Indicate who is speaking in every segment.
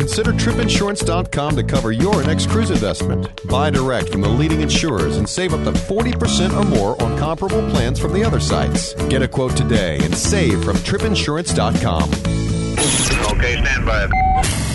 Speaker 1: consider tripinsurance.com to cover your next cruise investment. Buy direct from the leading insurers and save up to 40% or more on comparable plans from the other sites. Get a quote today and save from tripinsurance.com.
Speaker 2: Okay, stand by.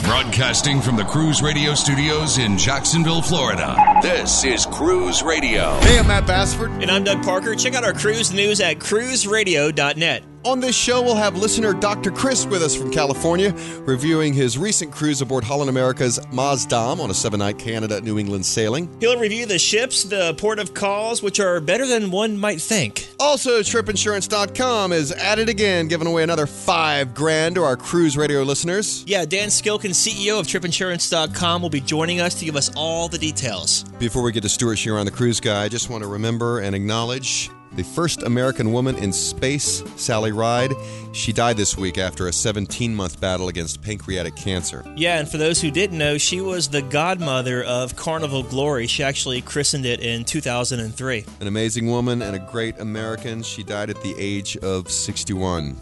Speaker 3: Broadcasting from the Cruise Radio studios in Jacksonville, Florida. This is Cruise Radio.
Speaker 1: Hey, I'm Matt Bassford.
Speaker 4: And I'm Doug Parker. Check out our cruise news at cruiseradio.net.
Speaker 1: On this show, we'll have listener Dr. Chris with us from California, reviewing his recent cruise aboard Holland America's Maasdam on a seven night Canada New England sailing.
Speaker 4: He'll review the ships, the port of calls, which are better than one might think.
Speaker 1: Also, tripinsurance.com is at it again, giving away another five grand to our cruise radio listeners.
Speaker 4: Yeah, Dan Skilkin, CEO of tripinsurance.com, will be joining us to give us all the details.
Speaker 1: Before we get to Stewart Chiron on the cruise guy, I just want to remember and acknowledge the first American woman in space, Sally Ride. She died this week after a 17 month battle against pancreatic cancer.
Speaker 4: Yeah, and for those who didn't know, she was the godmother of Carnival Glory. She actually christened it in 2003.
Speaker 1: An amazing woman and a great American. She died at the age of 61.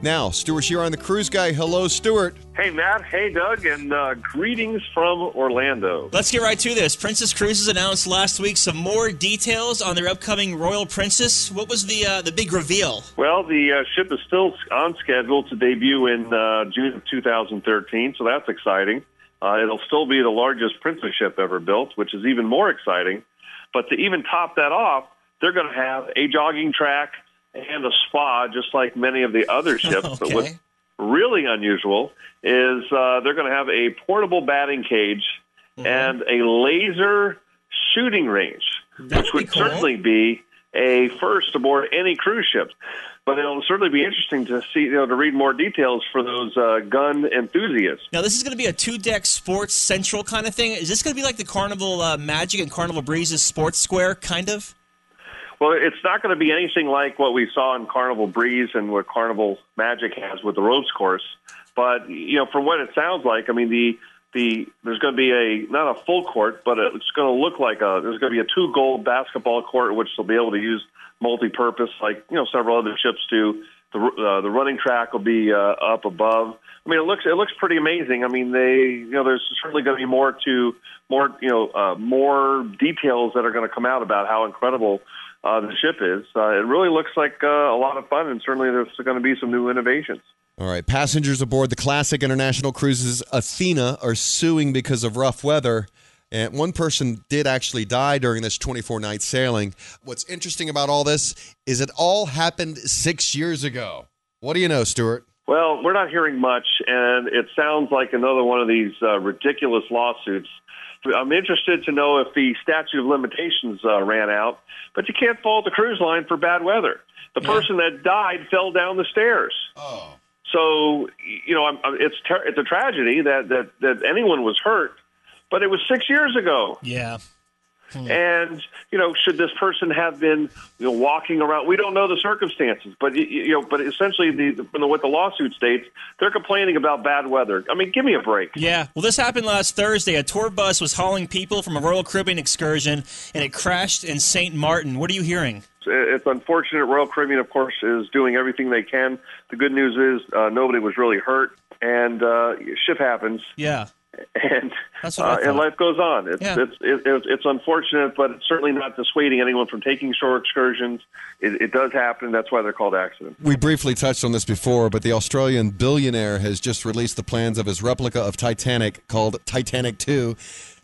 Speaker 1: Now, Stewart Chiron on the cruise guy. Hello, Stewart.
Speaker 2: Hey, Matt. Hey, Doug. And uh, greetings from Orlando.
Speaker 4: Let's get right to this. Princess Cruises announced last week some more details on their upcoming Royal Princess. What was the uh, the big reveal?
Speaker 2: Well, the uh, ship is still on schedule to debut in uh, June of 2013, so that's exciting. Uh, it'll still be the largest princess ship ever built, which is even more exciting. But to even top that off, they're going to have a jogging track and a spa, just like many of the other ships.
Speaker 4: Okay.
Speaker 2: But what's really unusual is uh, they're going to have a portable batting cage and a laser shooting range,
Speaker 4: That
Speaker 2: which
Speaker 4: would cool.
Speaker 2: certainly be a first aboard any cruise ship. But it'll certainly be interesting to see, you know, to read more details for those uh, gun enthusiasts.
Speaker 4: Now, this is going to be a two deck sports central kind of thing. Is this going to be like the Carnival uh, Magic and Carnival Breezes Sports Square, kind of?
Speaker 2: Well, it's not going to be anything like what we saw in Carnival Breeze and what Carnival Magic has with the ropes course. But you know, from what it sounds like, I mean, the the there's going to be a not a full court, but it's going to look like a there's going to be a two goal basketball court which they'll be able to use multi-purpose, like you know several other ships do. The uh, the running track will be uh, up above. I mean, it looks it looks pretty amazing. I mean, they you know there's certainly going to be more to more you know uh, more details that are going to come out about how incredible uh, the ship is. Uh, it really looks like uh, a lot of fun, and certainly there's going to be some new innovations.
Speaker 1: All right, passengers aboard the classic international cruises Athena are suing because of rough weather. And one person did actually die during this 24 night sailing. What's interesting about all this is it all happened six years ago. What do you know, Stewart?
Speaker 2: Well, we're not hearing much, and it sounds like another one of these uh, ridiculous lawsuits. I'm interested to know if the statute of limitations uh, ran out, but you can't fault the cruise line for bad weather. The person that died fell down the stairs.
Speaker 1: Oh.
Speaker 2: So you know, I'm, I'm, it's ter- it's a tragedy that, that that anyone was hurt, but it was six years ago.
Speaker 4: Yeah.
Speaker 2: And you know, should this person have been you know walking around? We don't know the circumstances, but you know, but essentially, the, the what the lawsuit states, they're complaining about bad weather. I mean, give me a break.
Speaker 4: Yeah. Well, this happened last Thursday. A tour bus was hauling people from a Royal Caribbean excursion, and it crashed in St. Martin. What are you hearing?
Speaker 2: It's unfortunate. Royal Caribbean, of course, is doing everything they can. The good news is uh, nobody was really hurt, and uh, shit happens,
Speaker 4: Yeah.
Speaker 2: and
Speaker 4: That's what I
Speaker 2: uh, and life goes on. It's
Speaker 4: Yeah.
Speaker 2: it's it, it's it's unfortunate, but it's certainly not dissuading anyone from taking shore excursions. It, it does happen. That's why they're called accidents.
Speaker 1: We briefly touched on this before, but the Australian billionaire has just released the plans of his replica of Titanic called Titanic 2,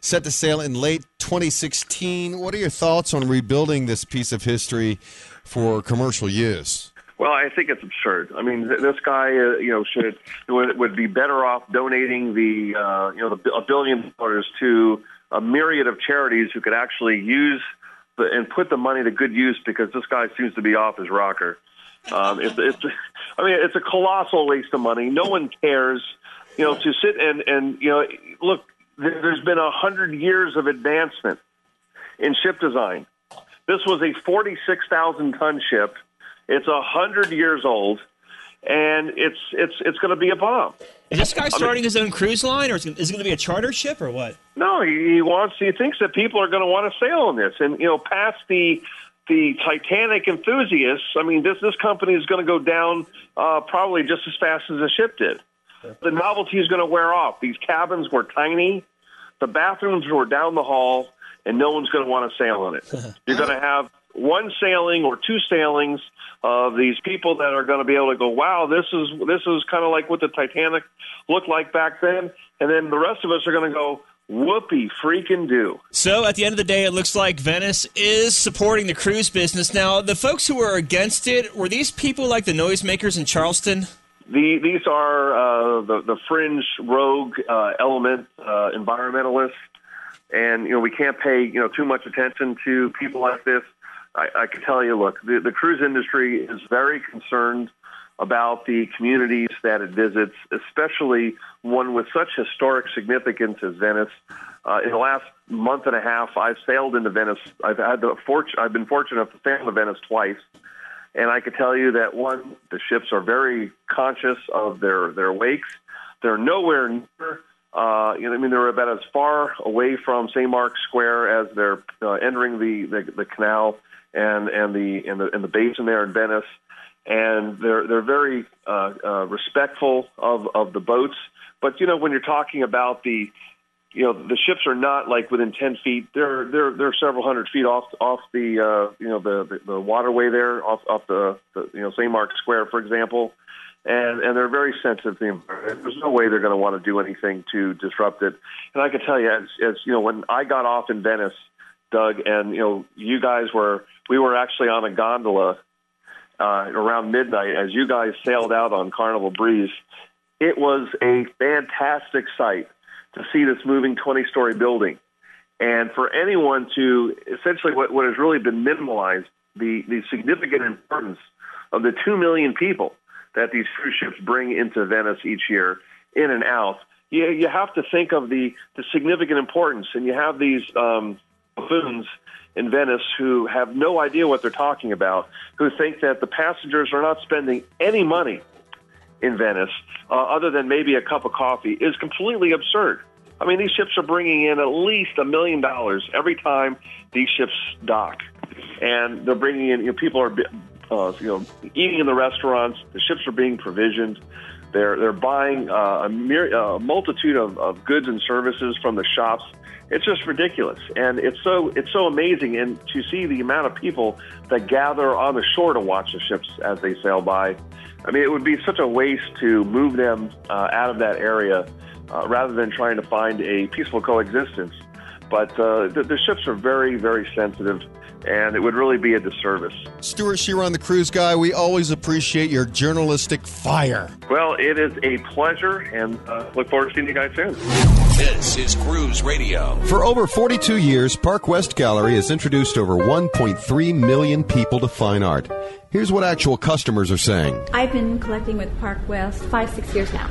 Speaker 1: set to sail in late 2016. What are your thoughts on rebuilding this piece of history for commercial use?
Speaker 2: Well, I think it's absurd. I mean, th- this guy, uh, you know, should would, would be better off donating the, uh, you know, the, a billion dollars to a myriad of charities who could actually use the, and put the money to good use because this guy seems to be off his rocker. Um, it's, it's, I mean, it's a colossal waste of money. No one cares, you know, to sit and and you know, look. There, there's been a hundred years of advancement in ship design. This was a 46,000 ton ship. It's a hundred years old, and it's it's it's going to be a bomb.
Speaker 4: Is this guy starting his own cruise line, or is it going to be a charter ship, or what?
Speaker 2: No, he, he wants. He thinks that people are going to want to sail on this, and you know, past the the Titanic enthusiasts. I mean, this this company is going to go down uh, probably just as fast as the ship did. The novelty is going to wear off. These cabins were tiny, the bathrooms were down the hall, and no one's going to want to sail on it. You're going to have one sailing or two sailings of these people that are going to be able to go, wow, this is this is kind of like what the Titanic looked like back then, and then the rest of us are going to go, whoopee freaking do.
Speaker 4: So at the end of the day, it looks like Venice is supporting the cruise business. Now, the folks who were against it were these people like the noisemakers in Charleston.
Speaker 2: The, these are uh, the, the fringe rogue uh, element uh, environmentalists, and you know we can't pay you know too much attention to people like this. I, I can tell you, look, the, the cruise industry is very concerned about the communities that it visits, especially one with such historic significance as Venice. Uh, in the last month and a half, I've sailed into Venice. I've had the fortune. I've been fortunate enough to sail into Venice twice, and I can tell you that one, the ships are very conscious of their their wakes. They're nowhere near. Uh, you know, I mean, they're about as far away from St. Mark's Square as they're uh, entering the, the the canal and and the and the and the basin there in Venice and they're they're very uh, uh, respectful of of the boats. But you know, when you're talking about the you know the ships are not like within 10 feet they're they're they're several hundred feet off off the uh you know the the, the waterway there off off the, the you know St. Mark's Square for example and and they're very sensitive to the there's no way they're going to want to do anything to disrupt it and I can tell you as as you know when I got off in Venice Doug and you know you guys were we were actually on a gondola uh, around midnight as you guys sailed out on Carnival Breeze. It was a fantastic sight to see this moving 20 story building. And for anyone to essentially what, what has really been minimalized, the, the significant importance of the 2 million people that these cruise ships bring into Venice each year, in and out, you, you have to think of the, the significant importance. And you have these um, buffoons in Venice who have no idea what they're talking about, who think that the passengers are not spending any money in Venice uh, other than maybe a cup of coffee is completely absurd. I mean, these ships are bringing in at least a million dollars every time these ships dock, and they're bringing in. You know, people are, uh, you know, eating in the restaurants. The ships are being provisioned. They're they're buying uh, a, myriad, a multitude of, of goods and services from the shops. It's just ridiculous. And it's so it's so amazing. And to see the amount of people that gather on the shore to watch the ships as they sail by i mean it would be such a waste to move them uh, out of that area uh, rather than trying to find a peaceful coexistence. But uh, the, the ships are very very sensitive and it would really be a disservice.
Speaker 1: Stewart Chiron, the cruise guy, we always appreciate your journalistic fire.
Speaker 2: Well, it is a pleasure, and uh, look forward to seeing you guys soon.
Speaker 3: This is Cruise Radio.
Speaker 1: For over 42 years, Park West Gallery has introduced over 1.3 million people to fine art. Here's what actual customers are saying.
Speaker 5: I've been collecting with Park West five, six years now.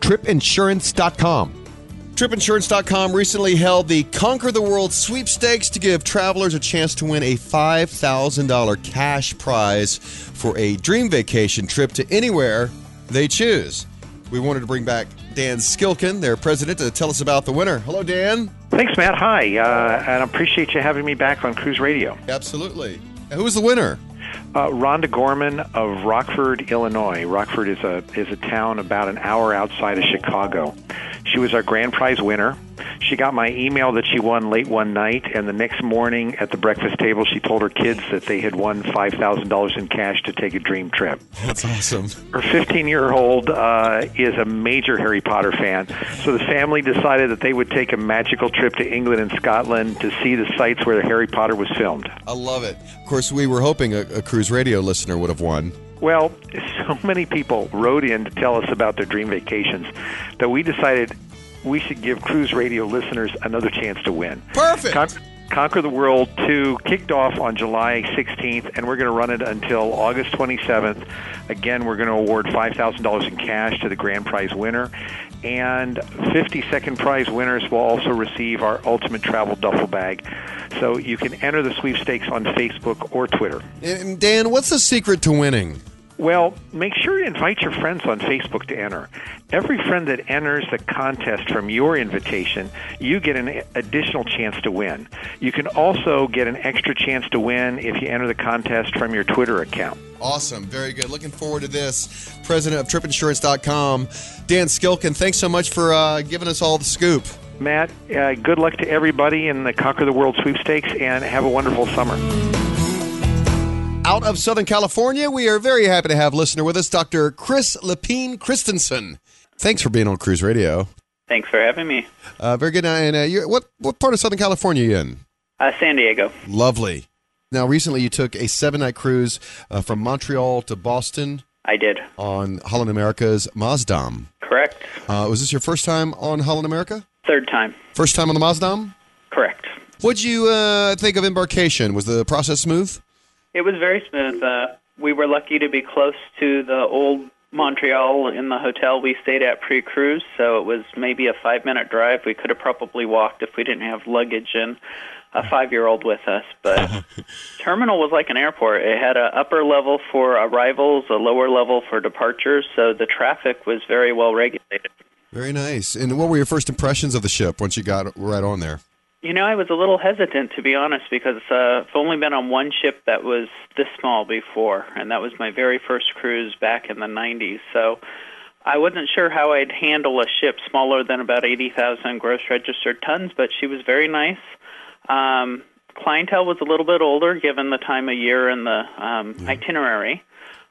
Speaker 1: tripinsurance.com. TripInsurance.com recently held the Conquer the World sweepstakes to give travelers a chance to win a $5,000 cash prize for a dream vacation trip to anywhere they choose. We wanted to bring back Dan Skilkin, their president, to tell us about the winner. Hello, Dan.
Speaker 6: Thanks, Matt. Hi, uh, and I appreciate you having me back on Cruise Radio.
Speaker 1: Absolutely. And who was the winner?
Speaker 6: Uh, Rhonda Gorman of Rockford, Illinois. Rockford is a is a town about an hour outside of Chicago. She was our grand prize winner. She got my email that she won late one night, and the next morning at the breakfast table, she told her kids that they had won five thousand dollars in cash to take a dream trip.
Speaker 1: That's awesome.
Speaker 6: Her 15 year old uh, is a major Harry Potter fan, so the family decided that they would take a magical trip to England and Scotland to see the sites where Harry Potter was filmed.
Speaker 1: I love it. Of course, we were hoping a, a cruise radio listener would have won.
Speaker 6: Well, so many people wrote in to tell us about their dream vacations that we decided we should give cruise radio listeners another chance to win.
Speaker 1: Perfect.
Speaker 6: Con- Conquer the World 2 kicked off on July 16th, and we're going to run it until August 27th. Again, we're going to award $5,000 in cash to the grand prize winner, and 50 second prize winners will also receive our Ultimate Travel Duffel Bag. So you can enter the sweepstakes on Facebook or Twitter.
Speaker 1: And Dan, what's the secret to winning?
Speaker 6: Well, make sure you invite your friends on Facebook to enter. Every friend that enters the contest from your invitation, you get an additional chance to win. You can also get an extra chance to win if you enter the contest from your Twitter account.
Speaker 1: Awesome. Very good. Looking forward to this. President of tripinsurance.com, Dan Skilkin, thanks so much for uh, giving us all the scoop.
Speaker 6: Matt, uh, good luck to everybody in the Conquer the World sweepstakes and have a wonderful summer.
Speaker 1: Out of Southern California, we are very happy to have listener with us, Dr. Chris Lapine Christensen. Thanks for being on Cruise Radio.
Speaker 7: Thanks for having me.
Speaker 1: Uh, very good. And uh, you're, what what part of Southern California are you in?
Speaker 7: Uh, San Diego.
Speaker 1: Lovely. Now, recently you took a seven night cruise uh, from Montreal to Boston
Speaker 7: I did.
Speaker 1: on Holland America's Maasdam.
Speaker 7: Correct.
Speaker 1: Uh, was this your first time on Holland America?
Speaker 7: Third time.
Speaker 1: First time on the Maasdam?
Speaker 7: Correct.
Speaker 1: What'd you uh, think of embarkation? Was the process smooth?
Speaker 7: It was very smooth. Uh, we were lucky to be close to the old Montreal in the hotel we stayed at pre-cruise, so it was maybe a five-minute drive. We could have probably walked if we didn't have luggage and a five-year-old with us. But terminal was like an airport. It had an upper level for arrivals, a lower level for departures, so the traffic was very well regulated.
Speaker 1: Very nice. And what were your first impressions of the ship once you got right on there?
Speaker 7: You know, I was a little hesitant to be honest because uh, I've only been on one ship that was this small before, and that was my very first cruise back in the 90s. So I wasn't sure how I'd handle a ship smaller than about 80,000 gross registered tons, but she was very nice. Um, clientele was a little bit older given the time of year and the um, itinerary,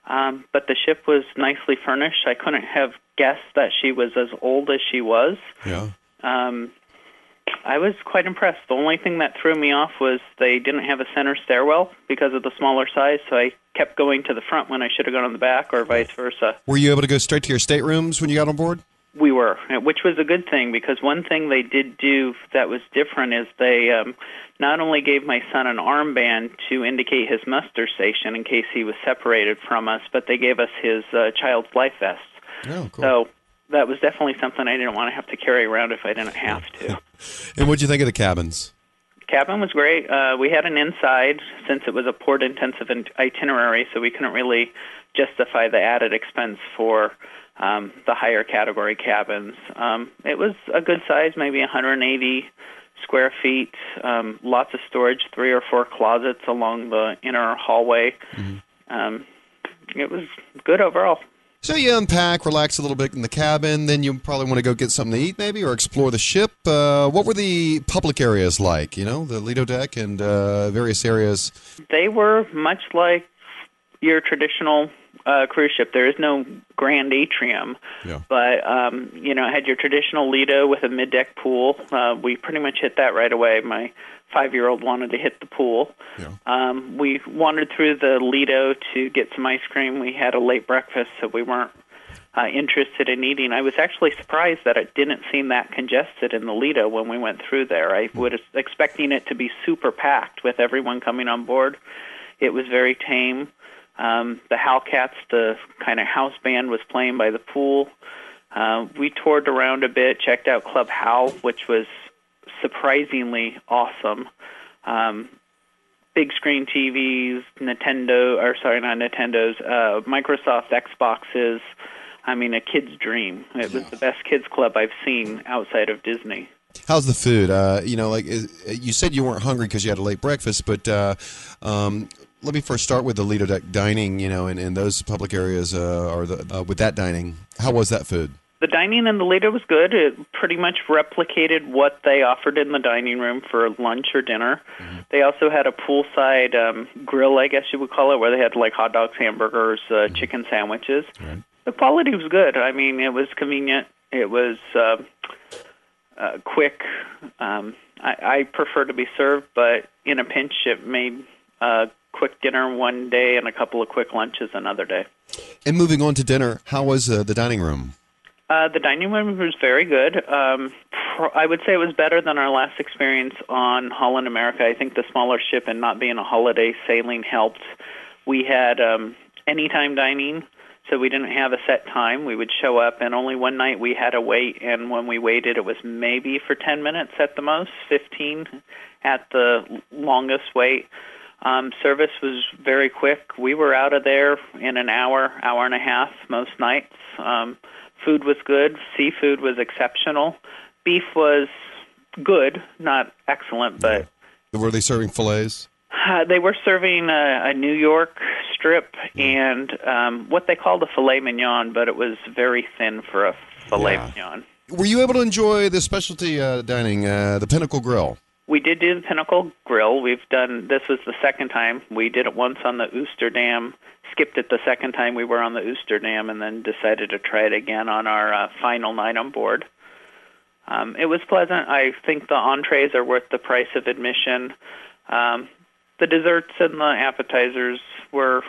Speaker 7: um, but the ship was nicely furnished. I couldn't have guessed that she was as old as she was.
Speaker 1: Yeah.
Speaker 7: Um, I was quite impressed. The only thing that threw me off was they didn't have a center stairwell because of the smaller size, so I kept going to the front when I should have gone on the back, or vice versa.
Speaker 1: Were you able to go straight to your staterooms when you got on board?
Speaker 7: We were, which was a good thing because one thing they did do that was different is they um, not only gave my son an armband to indicate his muster station in case he was separated from us, but they gave us his uh, child's life vest.
Speaker 1: Oh, cool.
Speaker 7: So that was definitely something I didn't want to have to carry around if I didn't have to.
Speaker 1: And what'd you think of the cabins?
Speaker 7: Cabin was great. Uh, we had an inside since it was a port intensive itinerary, so we couldn't really justify the added expense for um, the higher category cabins. Um, it was a good size, maybe 180 square feet, um, lots of storage, three or four closets along the inner hallway. Um, it was good overall.
Speaker 1: So you unpack, relax a little bit in the cabin, then you probably want to go get something to eat, maybe, or explore the ship. Uh, what were the public areas like? You know, the Lido deck and uh, various areas.
Speaker 7: They were much like your traditional uh, cruise ship. There is no grand atrium,
Speaker 1: Yeah.
Speaker 7: but um, you know, it had your traditional Lido with a mid-deck pool. Uh, we pretty much hit that right away. My five-year-old wanted to hit the pool.
Speaker 1: Yeah.
Speaker 7: Um, we wandered through the Lido to get some ice cream. We had a late breakfast, so we weren't uh, interested in eating. I was actually surprised that it didn't seem that congested in the Lido when we went through there. I was expecting it to be super packed with everyone coming on board. It was very tame. Um, the Howcats, the kind of house band, was playing by the pool. Uh, we toured around a bit, checked out Club HAL, which was surprisingly awesome. Um, big screen TVs, Nintendo, or sorry, not Nintendo's, uh, Microsoft Xboxes. I mean, a kid's dream. It was the best kids club I've seen outside of Disney.
Speaker 1: How's the food? Uh, you know, like you said, you weren't hungry because you had a late breakfast, but uh, um, let me first start with the Lido Deck dining. You know, in, in those public areas uh, or the, uh, with that dining, how was that food?
Speaker 7: The dining in the Lido was good. It pretty much replicated what they offered in the dining room for lunch or dinner. Mm-hmm. They also had a poolside um, grill, I guess you would call it, where they had like hot dogs, hamburgers, uh, mm-hmm. chicken sandwiches. Right. The quality was good. I mean, it was convenient. It was uh, uh, quick. Um, I, I prefer to be served, but in a pinch, it made a quick dinner one day and a couple of quick lunches another day.
Speaker 1: And moving on to dinner, how was uh, the dining room?
Speaker 7: Uh, the dining room was very good. Um, I would say it was better than our last experience on Holland America. I think the smaller ship and not being a holiday sailing helped. We had um, anytime dining, so we didn't have a set time. We would show up, and only one night we had to wait. And when we waited, it was maybe for 10 minutes at the most, 15 at the longest wait. Um, service was very quick. We were out of there in an hour, hour and a half most nights. Um, Food was good. Seafood was exceptional. Beef was good, not excellent, but.
Speaker 1: Were they serving fillets?
Speaker 7: Uh, they were serving a, a New York strip mm. and um, what they called a filet mignon, but it was very thin for a filet yeah. mignon.
Speaker 1: Were you able to enjoy the specialty uh, dining, uh, the Pinnacle Grill?
Speaker 7: We did do the Pinnacle Grill. We've done this was the second time. We did it once on the Oosterdam skipped it the second time we were on the Oosterdam and then decided to try it again on our uh, final night on board. Um, it was pleasant. I think the entrees are worth the price of admission. Um, the desserts and the appetizers were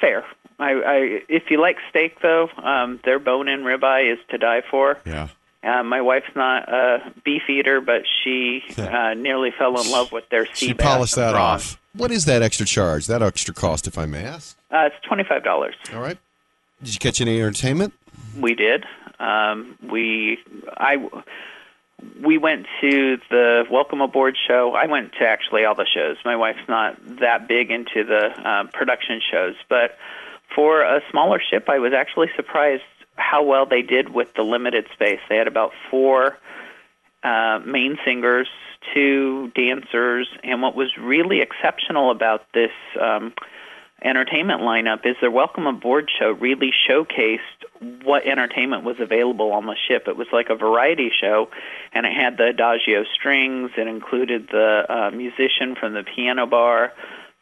Speaker 7: fair. I, I if you like steak though, um, their bone-in ribeye is to die for.
Speaker 1: Yeah.
Speaker 7: Uh, my wife's not a beef eater, but she uh, nearly fell in love with their sea
Speaker 1: She polished that off. What is that extra charge? That extra cost, if I may ask?
Speaker 7: Uh, it's twenty five dollars.
Speaker 1: All right. Did you catch any entertainment?
Speaker 7: We did. Um, we I we went to the Welcome Aboard show. I went to actually all the shows. My wife's not that big into the uh, production shows, but for a smaller ship, I was actually surprised how well they did with the limited space. They had about four uh, main singers, two dancers, and what was really exceptional about this um, entertainment lineup is their Welcome Aboard show really showcased what entertainment was available on the ship. It was like a variety show, and it had the Adagio strings. It included the uh, musician from the piano bar,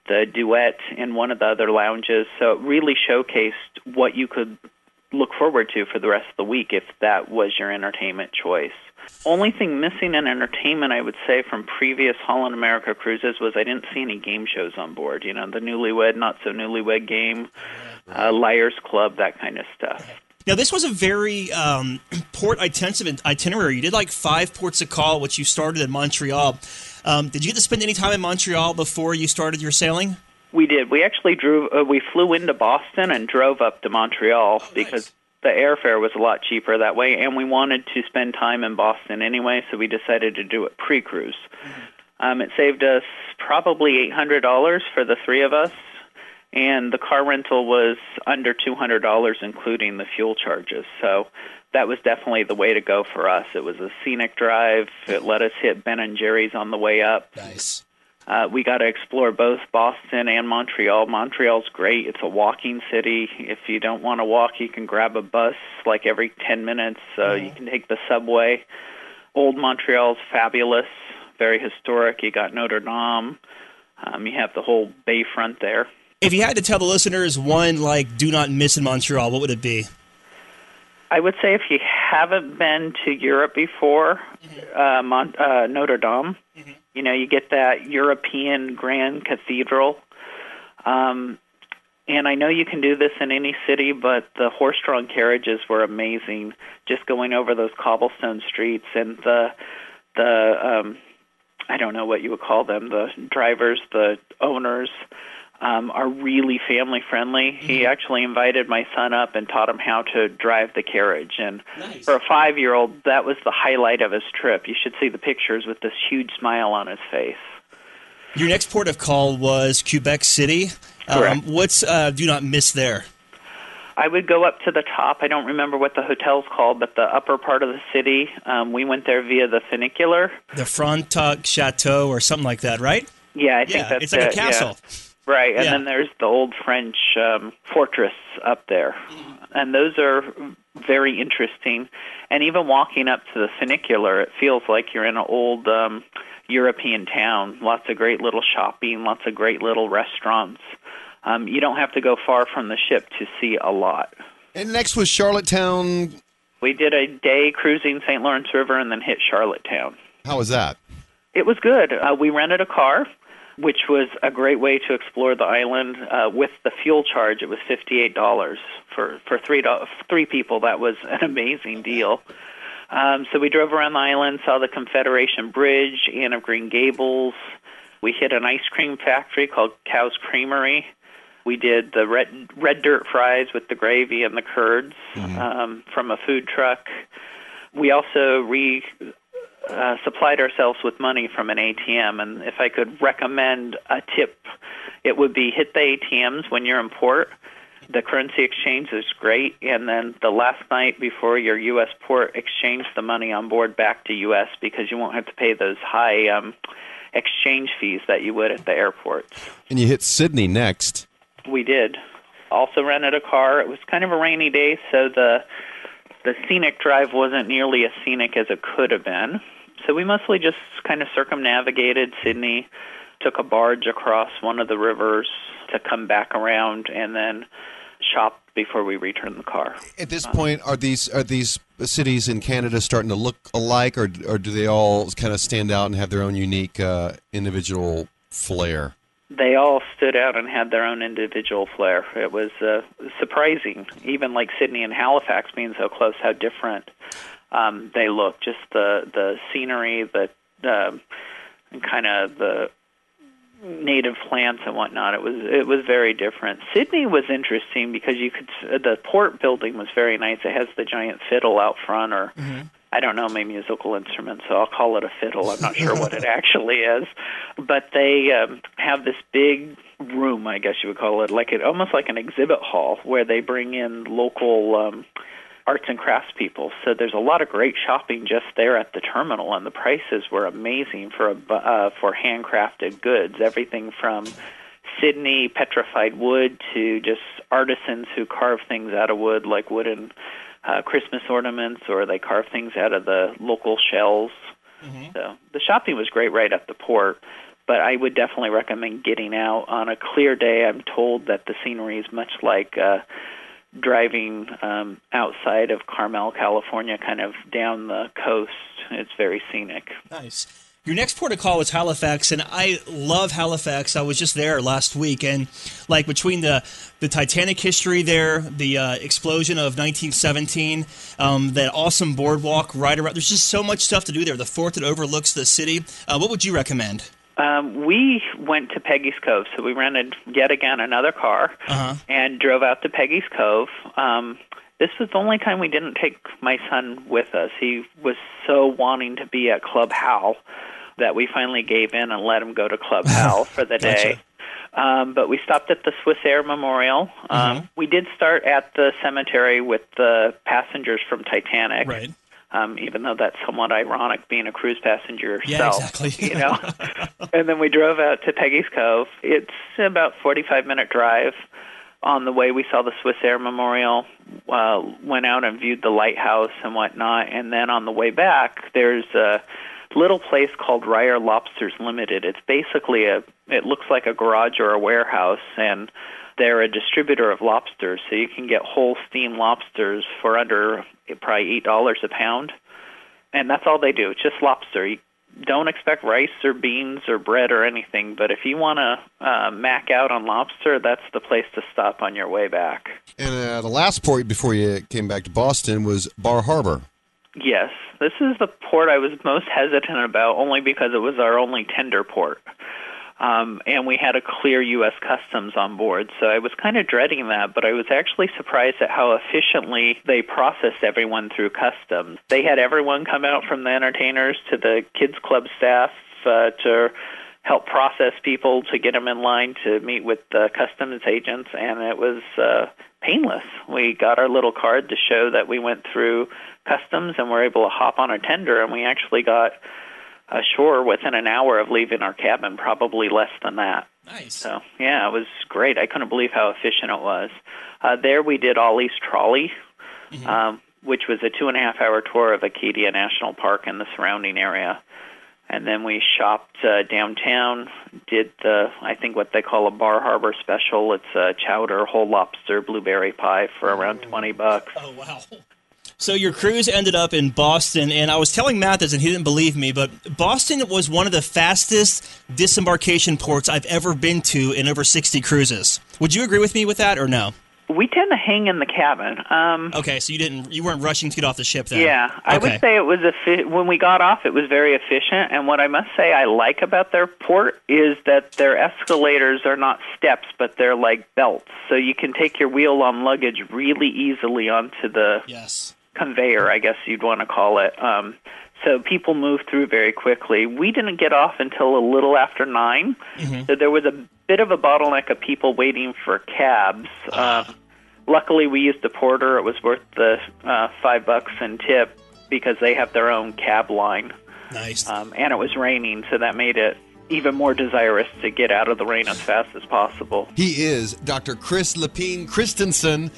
Speaker 7: the duet in one of the other lounges. So it really showcased what you could look forward to for the rest of the week if that was your entertainment choice. Only thing missing in entertainment, I would say, from previous Holland America cruises was I didn't see any game shows on board. You know, the Newlywed, Not So Newlywed Game, uh, Liars Club, that kind of stuff.
Speaker 4: Now, this was a very um, port intensive itinerary. You did like five ports of call, which you started in Montreal. Um, did you get to spend any time in Montreal before you started your sailing?
Speaker 7: We did. We actually drove. Uh, we flew into Boston and drove up to Montreal oh, because nice the airfare was a lot cheaper that way, and we wanted to spend time in Boston anyway, so we decided to do it pre-cruise. Mm-hmm. Um, it saved us probably eight hundred dollars for the three of us, and the car rental was under two hundred dollars, including the fuel charges. So that was definitely the way to go for us. It was a scenic drive. It let us hit Ben and Jerry's on the way up.
Speaker 4: Nice.
Speaker 7: Uh, we got to explore both Boston and Montreal. Montreal's great. It's a walking city. If you don't want to walk, you can grab a bus like every 10 minutes. Uh, mm-hmm. You can take the subway. Old Montreal's fabulous, very historic. You got Notre Dame. Um, you have the whole bayfront there.
Speaker 4: If you had to tell the listeners one, like, do not miss in Montreal, what would it be?
Speaker 7: I would say if you haven't been to Europe before, mm-hmm. uh, Mon- uh, Notre Dame. Mm-hmm you know, you get that European Grand Cathedral. Um, and I know you can do this in any city, but the horse-drawn carriages were amazing. Just going over those cobblestone streets and the the um, I don't know what you would call them, the drivers, the owners um, are really family friendly. Mm-hmm. He actually invited my son up and taught him how to drive the carriage. And nice. for a five year old, that was the highlight of his trip. You should see the pictures with this huge smile on his face.
Speaker 4: Your next port of call was Quebec City.
Speaker 7: Um,
Speaker 4: what's uh, do not miss there?
Speaker 7: I would go up to the top. I don't remember what the hotel's called, but the upper part of the city. Um, we went there via the funicular.
Speaker 4: The Frontenac Chateau or something like that, right?
Speaker 7: Yeah, I think
Speaker 4: Yeah,
Speaker 7: that's
Speaker 4: it's like a
Speaker 7: castle. yeah. Right, and
Speaker 4: Yeah.
Speaker 7: then there's the old French um, fortress up there, and those are very interesting. And even walking up to the funicular, it feels like you're in an old um, European town. Lots of great little shopping, lots of great little restaurants. Um, you don't have to go far from the ship to see a lot.
Speaker 1: And next was Charlottetown.
Speaker 7: We did a day cruising St. Lawrence River and then hit Charlottetown.
Speaker 1: How was that?
Speaker 7: It was good. Uh, we rented a car, which was a great way to explore the island. Uh, with the fuel charge, it was fifty-eight dollars for for three do- three people. That was an amazing deal. Um, so we drove around the island, saw the Confederation Bridge, Anne of Green Gables. We hit an ice cream factory called Cow's Creamery. We did the red red dirt fries with the gravy and the curds um, from a food truck. We also re uh, supplied ourselves with money from an ATM, and if I could recommend a tip, it would be hit the ATMs when you're in port. The currency exchange is great, and then the last night before your U.S. port, exchange the money on board back to U.S. because you won't have to pay those high um, exchange fees that you would at the airports.
Speaker 1: And you hit Sydney next.
Speaker 7: We did. Also rented a car. It was kind of a rainy day, so the the scenic drive wasn't nearly as scenic as it could have been. So we mostly just kind of circumnavigated Sydney, took a barge across one of the rivers to come back around, and then shopped before we returned the car.
Speaker 1: At this point, are these are these cities in Canada starting to look alike, or or do they all kind of stand out and have their own unique uh, individual flair?
Speaker 7: They all stood out and had their own individual flair. It was uh, surprising, even like Sydney and Halifax being so close, how different um, they look. Just the the scenery, the uh, kind of the native plants and whatnot. It was it was very different. Sydney was interesting because you could the port building was very nice. It has the giant fiddle out front, or I don't know, my musical instrument, so I'll call it a fiddle. I'm not sure what it actually is, but they um, have this big room, I guess you would call it, like it almost like an exhibit hall where they bring in local um, arts and crafts people. So there's a lot of great shopping just there at the terminal, and the prices were amazing for a, uh, for handcrafted goods. Everything from Sydney petrified wood to just artisans who carve things out of wood, like wooden uh, Christmas ornaments, or they carve things out of the local shells. So the shopping was great right at the port, but I would definitely recommend getting out on a clear day. I'm told that the scenery is much like uh, driving um, outside of Carmel, California, kind of down the coast. It's very scenic.
Speaker 4: Nice. Your next port of call is Halifax, and I love Halifax. I was just there last week, and like between the the Titanic history there, the uh, explosion of 1917, um, that awesome boardwalk right around. There's just so much stuff to do there. The fort that overlooks the city. Uh, what would you recommend?
Speaker 7: Um, we went to Peggy's Cove, so we rented yet again another car
Speaker 4: Uh-huh.
Speaker 7: and drove out to Peggy's Cove. Um, this was the only time we didn't take my son with us. He was so wanting to be at Club Hal that we finally gave in and let him go to Club Hal for the day. Um, but we stopped at the Swissair Memorial. Um, We did start at the cemetery with the passengers from Titanic.
Speaker 4: Right.
Speaker 7: Um, even though that's somewhat ironic, being a cruise passenger yourself.
Speaker 4: Yeah, exactly.
Speaker 7: You know. and then we drove out to Peggy's Cove. It's about 45 minute drive. On the way, we saw the Swissair Memorial. Uh, went out and viewed the lighthouse and whatnot. And then on the way back, there's a little place called Ryer Lobsters Limited. It's basically a. It looks like a garage or a warehouse, and they're a distributor of lobsters. So you can get whole steam lobsters for under probably eight dollars a pound and that's all they do. It's just lobster. You don't expect rice or beans or bread or anything, but if you want to uh, mac out on lobster, that's the place to stop on your way back.
Speaker 1: And uh, the last port before you came back to Boston was Bar Harbor.
Speaker 7: Yes, this is the port I was most hesitant about, only because it was our only tender port. Um, and we had a clear U.S. customs on board, so I was kind of dreading that. But I was actually surprised at how efficiently they processed everyone through customs. They had everyone come out from the entertainers to the kids club staff uh, to help process people to get them in line to meet with the customs agents, and it was uh, painless. We got our little card to show that we went through customs and we were able to hop on a tender, and we actually got ashore within an hour of leaving our cabin, probably less than that.
Speaker 4: Nice.
Speaker 7: So yeah, it was great. I couldn't believe how efficient it was. Uh, there we did Ollie's Trolley, um, which was a two and a half hour tour of Acadia National Park and the surrounding area. And then we shopped uh, downtown, did the I think what they call a Bar Harbor special. It's a chowder, whole lobster, blueberry pie for around twenty bucks.
Speaker 4: Oh wow. So your cruise ended up in Boston, and I was telling Matt this, and he didn't believe me, but Boston was one of the fastest disembarkation ports I've ever been to in over 60 cruises. Would you agree with me with that, or no?
Speaker 7: We tend to hang in the cabin. Um,
Speaker 4: Okay, so you didn't, you weren't rushing to get off the ship then.
Speaker 7: Yeah, I
Speaker 4: Okay.
Speaker 7: would say it was effi- when we got off. It was very efficient, and what I must say I like about their port is that their escalators are not steps, but they're like belts, so you can take your wheel-on luggage really easily onto the
Speaker 4: yes.
Speaker 7: Conveyor, I guess you'd want to call it. Um, so people move through very quickly. We didn't get off until a little after 9 so there was a bit of a bottleneck of people waiting for cabs. Uh, luckily, we used the porter. It was worth the uh, five bucks and tip because they have their own cab line.
Speaker 4: Nice.
Speaker 7: Um, and it was raining, so that made it even more desirous to get out of the rain as fast as possible.
Speaker 1: He is Dr. Chris Lapine Christensen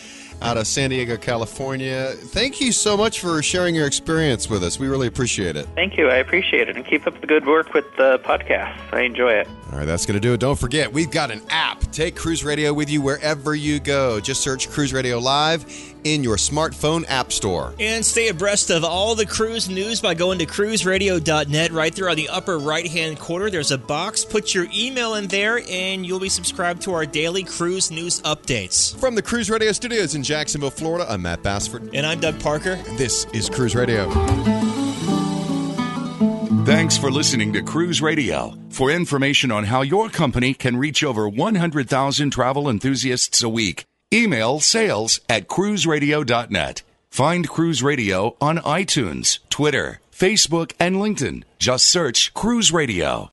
Speaker 1: out of San Diego, California. Thank you so much for sharing your experience with us. We really appreciate it.
Speaker 7: Thank you. I appreciate it. And keep up the good work with the podcast. I enjoy it.
Speaker 1: All right, that's going to do it. Don't forget, we've got an app. Take Cruise Radio with you wherever you go. Just search Cruise Radio Live in your smartphone app store.
Speaker 4: And stay abreast of all the cruise news by going to cruiseradio.net. Right there on the upper right hand corner, there's a box. Put your email in there, and you'll be subscribed to our daily cruise news updates.
Speaker 1: From the Cruise Radio studios in Jacksonville, Florida, I'm Matt Bassford.
Speaker 4: And I'm Doug Parker.
Speaker 1: This is Cruise Radio.
Speaker 3: Thanks for listening to Cruise Radio. For information on how your company can reach over 100,000 travel enthusiasts a week, email sales at cruiseradio.net. Find Cruise Radio on iTunes, Twitter, Facebook, and LinkedIn. Just search Cruise Radio.